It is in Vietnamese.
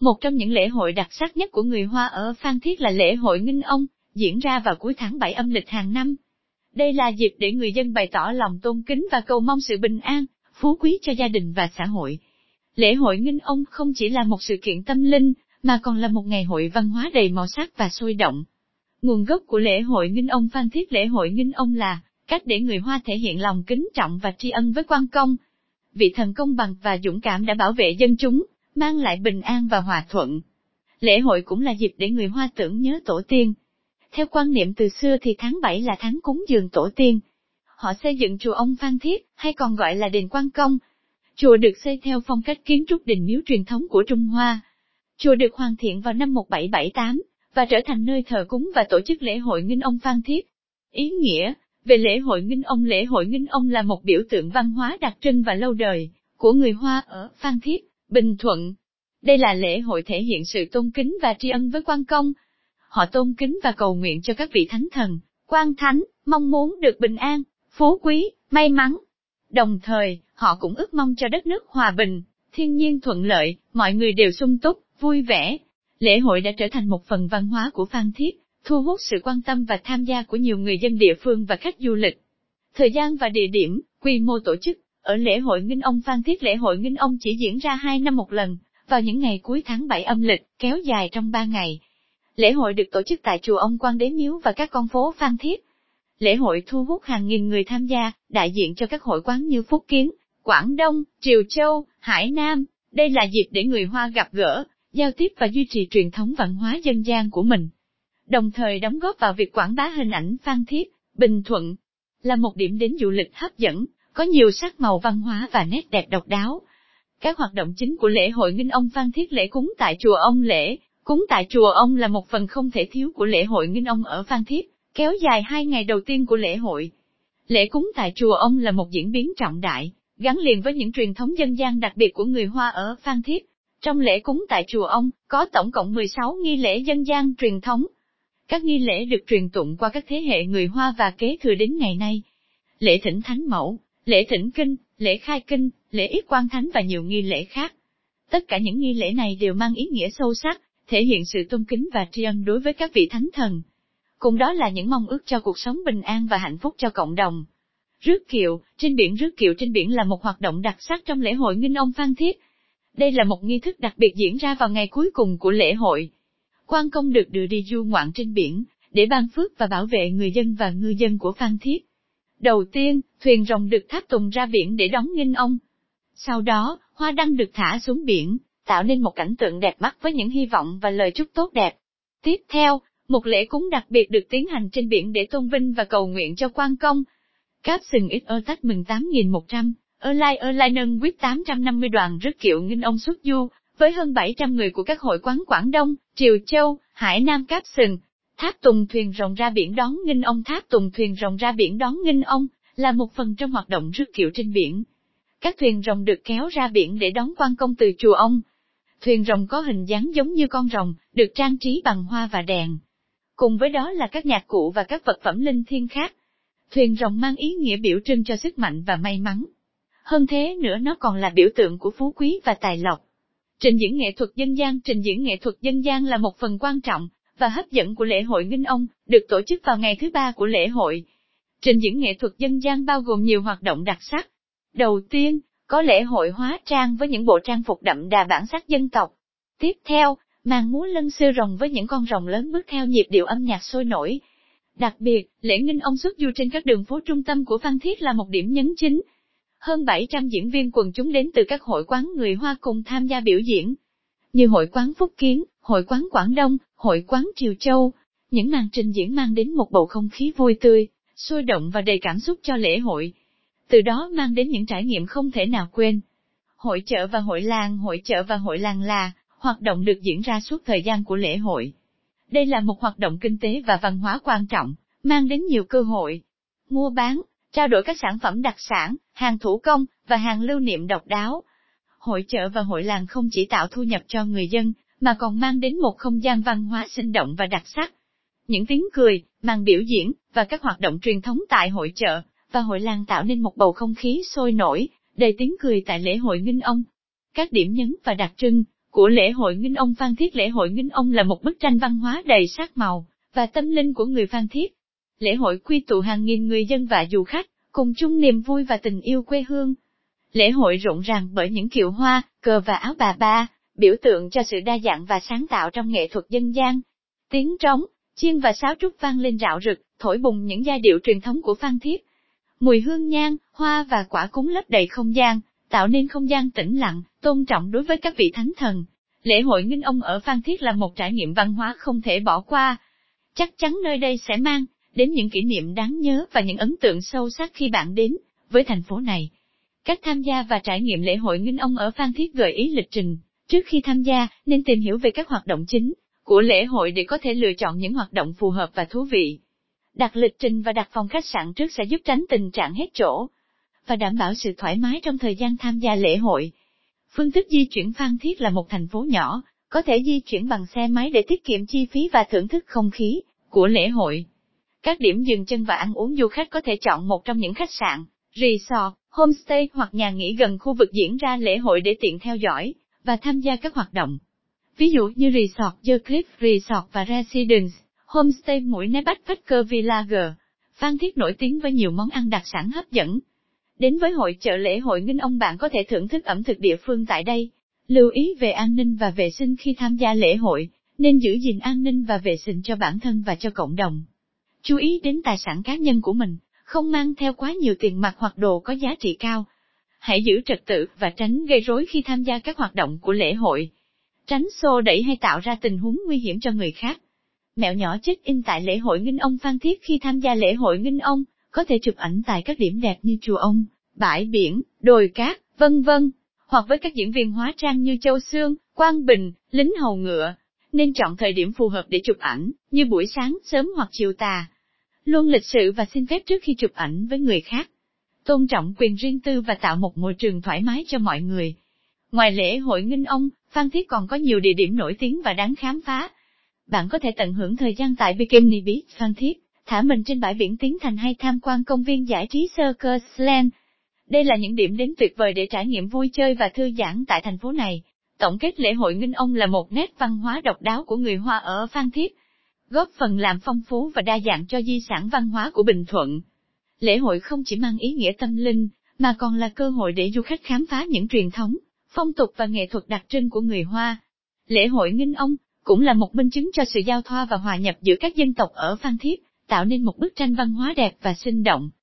một trong những lễ hội đặc sắc nhất của người Hoa ở Phan Thiết là lễ hội Nghinh Ông, diễn ra vào cuối tháng 7 âm lịch hàng năm. Đây là dịp để người dân bày tỏ lòng tôn kính và cầu mong sự bình an, phú quý cho gia đình và xã hội. Lễ hội Nghinh Ông không chỉ là một sự kiện tâm linh, mà còn là một ngày hội văn hóa đầy màu sắc và sôi động. Nguồn gốc của lễ hội Nghinh Ông Phan Thiết lễ hội Nghinh Ông là cách để người Hoa thể hiện lòng kính trọng và tri ân với quan công. Vị thần công bằng và dũng cảm đã bảo vệ dân chúng, mang lại bình an và hòa thuận. Lễ hội cũng là dịp để người Hoa tưởng nhớ tổ tiên. Theo quan niệm từ xưa thì tháng 7 là tháng cúng dường tổ tiên. Họ xây dựng chùa ông Phan Thiết, hay còn gọi là đền quan công. Chùa được xây theo phong cách kiến trúc đình miếu truyền thống của Trung Hoa. Chùa được hoàn thiện vào năm 1778, và trở thành nơi thờ cúng và tổ chức lễ hội Nghinh Ông Phan Thiết. Ý nghĩa, về lễ hội Nghinh Ông Lễ hội Nghinh Ông là một biểu tượng văn hóa đặc trưng và lâu đời, của người Hoa ở Phan Thiết, Bình Thuận. Đây là lễ hội thể hiện sự tôn kính và tri ân với quan công. Họ tôn kính và cầu nguyện cho các vị thánh thần, quan thánh, mong muốn được bình an, phú quý, may mắn. Đồng thời, họ cũng ước mong cho đất nước hòa bình, thiên nhiên thuận lợi, mọi người đều sung túc, vui vẻ. Lễ hội đã trở thành một phần văn hóa của Phan Thiết, thu hút sự quan tâm và tham gia của nhiều người dân địa phương và khách du lịch. Thời gian và địa điểm, quy mô tổ chức, ở lễ hội Nghinh Ông Phan Thiết lễ hội Nghinh Ông chỉ diễn ra 2 năm một lần, vào những ngày cuối tháng 7 âm lịch, kéo dài trong 3 ngày. Lễ hội được tổ chức tại chùa Ông Quan Đế Miếu và các con phố Phan Thiết. Lễ hội thu hút hàng nghìn người tham gia, đại diện cho các hội quán như Phúc Kiến, Quảng Đông, Triều Châu, Hải Nam. Đây là dịp để người Hoa gặp gỡ, giao tiếp và duy trì truyền thống văn hóa dân gian của mình. Đồng thời đóng góp vào việc quảng bá hình ảnh Phan Thiết, Bình Thuận, là một điểm đến du lịch hấp dẫn, có nhiều sắc màu văn hóa và nét đẹp độc đáo. Các hoạt động chính của lễ hội Nghinh Ông Phan Thiết lễ cúng tại chùa Ông Lễ, cúng tại chùa Ông là một phần không thể thiếu của lễ hội Nghinh Ông ở Phan Thiết, kéo dài hai ngày đầu tiên của lễ hội. Lễ cúng tại chùa Ông là một diễn biến trọng đại, gắn liền với những truyền thống dân gian đặc biệt của người Hoa ở Phan Thiết. Trong lễ cúng tại chùa ông, có tổng cộng 16 nghi lễ dân gian truyền thống. Các nghi lễ được truyền tụng qua các thế hệ người Hoa và kế thừa đến ngày nay. Lễ thỉnh thánh mẫu, lễ thỉnh kinh, lễ khai kinh, lễ yết quan thánh và nhiều nghi lễ khác. Tất cả những nghi lễ này đều mang ý nghĩa sâu sắc, thể hiện sự tôn kính và tri ân đối với các vị thánh thần. Cùng đó là những mong ước cho cuộc sống bình an và hạnh phúc cho cộng đồng. Rước kiệu, trên biển rước kiệu trên biển là một hoạt động đặc sắc trong lễ hội Nghinh Ông Phan Thiết. Đây là một nghi thức đặc biệt diễn ra vào ngày cuối cùng của lễ hội. Quan công được đưa đi du ngoạn trên biển, để ban phước và bảo vệ người dân và ngư dân của Phan Thiết. Đầu tiên, thuyền rồng được tháp tùng ra biển để đón nghinh ông. Sau đó, hoa đăng được thả xuống biển, tạo nên một cảnh tượng đẹp mắt với những hy vọng và lời chúc tốt đẹp. Tiếp theo, một lễ cúng đặc biệt được tiến hành trên biển để tôn vinh và cầu nguyện cho quan công. Cáp sừng ít ơ tách mừng 8.100, ơ lai ơ lai nâng quyết 850 đoàn rước kiệu nghinh ông xuất du, với hơn 700 người của các hội quán Quảng Đông, Triều Châu, Hải Nam Cáp Sừng, Tháp Tùng thuyền rồng ra biển đón nghinh ông Tháp Tùng thuyền rồng ra biển đón nghinh ông, là một phần trong hoạt động rước kiệu trên biển. Các thuyền rồng được kéo ra biển để đón quan công từ chùa ông. Thuyền rồng có hình dáng giống như con rồng, được trang trí bằng hoa và đèn. Cùng với đó là các nhạc cụ và các vật phẩm linh thiêng khác. Thuyền rồng mang ý nghĩa biểu trưng cho sức mạnh và may mắn. Hơn thế nữa nó còn là biểu tượng của phú quý và tài lộc. Trình diễn nghệ thuật dân gian Trình diễn nghệ thuật dân gian là một phần quan trọng và hấp dẫn của lễ hội Nghinh Ông, được tổ chức vào ngày thứ ba của lễ hội. Trình diễn nghệ thuật dân gian bao gồm nhiều hoạt động đặc sắc. Đầu tiên, có lễ hội hóa trang với những bộ trang phục đậm đà bản sắc dân tộc. Tiếp theo, màn múa lân sư rồng với những con rồng lớn bước theo nhịp điệu âm nhạc sôi nổi. Đặc biệt, lễ nghinh ông xuất du trên các đường phố trung tâm của Phan Thiết là một điểm nhấn chính. Hơn 700 diễn viên quần chúng đến từ các hội quán người Hoa cùng tham gia biểu diễn. Như hội quán Phúc Kiến, hội quán Quảng Đông, hội quán Triều Châu, những màn trình diễn mang đến một bầu không khí vui tươi, sôi động và đầy cảm xúc cho lễ hội. Từ đó mang đến những trải nghiệm không thể nào quên. Hội chợ và hội làng Hội chợ và hội làng là, hoạt động được diễn ra suốt thời gian của lễ hội. Đây là một hoạt động kinh tế và văn hóa quan trọng, mang đến nhiều cơ hội. Mua bán, trao đổi các sản phẩm đặc sản, hàng thủ công, và hàng lưu niệm độc đáo. Hội chợ và hội làng không chỉ tạo thu nhập cho người dân, mà còn mang đến một không gian văn hóa sinh động và đặc sắc. Những tiếng cười, màn biểu diễn, và các hoạt động truyền thống tại hội chợ, và hội làng tạo nên một bầu không khí sôi nổi, đầy tiếng cười tại lễ hội Nghinh Ông. Các điểm nhấn và đặc trưng của lễ hội Nghinh Ông Phan Thiết. Lễ hội Nghinh Ông là một bức tranh văn hóa đầy sắc màu và tâm linh của người Phan Thiết. Lễ hội quy tụ hàng nghìn người dân và du khách, cùng chung niềm vui và tình yêu quê hương. Lễ hội rộn ràng bởi những kiệu hoa, cờ và áo bà ba, biểu tượng cho sự đa dạng và sáng tạo trong nghệ thuật dân gian. Tiếng trống, chiên và sáo trúc vang lên rạo rực, thổi bùng những giai điệu truyền thống của Phan Thiết. Mùi hương nhang, hoa và quả cúng lấp đầy không gian, tạo nên không gian tĩnh lặng, tôn trọng đối với các vị thánh thần. Lễ hội Nghinh Ông ở Phan Thiết là một trải nghiệm văn hóa không thể bỏ qua. Chắc chắn nơi đây sẽ mang đến những kỷ niệm đáng nhớ và những ấn tượng sâu sắc khi bạn đến với thành phố này các tham gia và trải nghiệm lễ hội Nghinh Ông ở Phan Thiết gợi ý lịch trình. Trước khi tham gia, nên tìm hiểu về các hoạt động chính của lễ hội để có thể lựa chọn những hoạt động phù hợp và thú vị. Đặt lịch trình và đặt phòng khách sạn trước sẽ giúp tránh tình trạng hết chỗ và đảm bảo sự thoải mái trong thời gian tham gia lễ hội. Phương thức di chuyển Phan Thiết là một thành phố nhỏ, có thể di chuyển bằng xe máy để tiết kiệm chi phí và thưởng thức không khí của lễ hội. Các điểm dừng chân và ăn uống du khách có thể chọn một trong những khách sạn, resort, homestay hoặc nhà nghỉ gần khu vực diễn ra lễ hội để tiện theo dõi và tham gia các hoạt động. Ví dụ như Resort The Cliff Resort và Residence, Homestay Mũi Né Bách Packer Village. Phan Thiết nổi tiếng với nhiều món ăn đặc sản hấp dẫn. Đến với hội chợ lễ hội Nghinh Ông bạn có thể thưởng thức ẩm thực địa phương tại đây. Lưu ý về an ninh và vệ sinh khi tham gia lễ hội, nên giữ gìn an ninh và vệ sinh cho bản thân và cho cộng đồng. Chú ý đến tài sản cá nhân của mình, không mang theo quá nhiều tiền mặt hoặc đồ có giá trị cao. Hãy giữ trật tự và tránh gây rối khi tham gia các hoạt động của lễ hội. Tránh xô đẩy hay tạo ra tình huống nguy hiểm cho người khác. Mẹo nhỏ check in tại lễ hội Nghinh Ông Phan Thiết khi tham gia lễ hội Nghinh Ông, có thể chụp ảnh tại các điểm đẹp như chùa ông, bãi biển, đồi cát, vân vân, hoặc với các diễn viên hóa trang như Châu Sương, Quang Bình, lính hầu ngựa, nên chọn thời điểm phù hợp để chụp ảnh, như buổi sáng, sớm hoặc chiều tà. Luôn lịch sự và xin phép trước khi chụp ảnh với người khác. Tôn trọng quyền riêng tư và tạo một môi trường thoải mái cho mọi người. Ngoài lễ hội Nghinh Ông, Phan Thiết còn có nhiều địa điểm nổi tiếng và đáng khám phá. Bạn có thể tận hưởng thời gian tại Bikini Beach, Phan Thiết, thả mình trên bãi biển Tiến Thành hay tham quan công viên giải trí Circus Land. Đây là những điểm đến tuyệt vời để trải nghiệm vui chơi và thư giãn tại thành phố này. Tổng kết lễ hội Nghinh Ông là một nét văn hóa độc đáo của người Hoa ở Phan Thiết, góp phần làm phong phú và đa dạng cho di sản văn hóa của Bình Thuận. Lễ hội không chỉ mang ý nghĩa tâm linh, mà còn là cơ hội để du khách khám phá những truyền thống, phong tục và nghệ thuật đặc trưng của người Hoa. Lễ hội Nghinh Ông cũng là một minh chứng cho sự giao thoa và hòa nhập giữa các dân tộc ở Phan Thiết, tạo nên một bức tranh văn hóa đẹp và sinh động.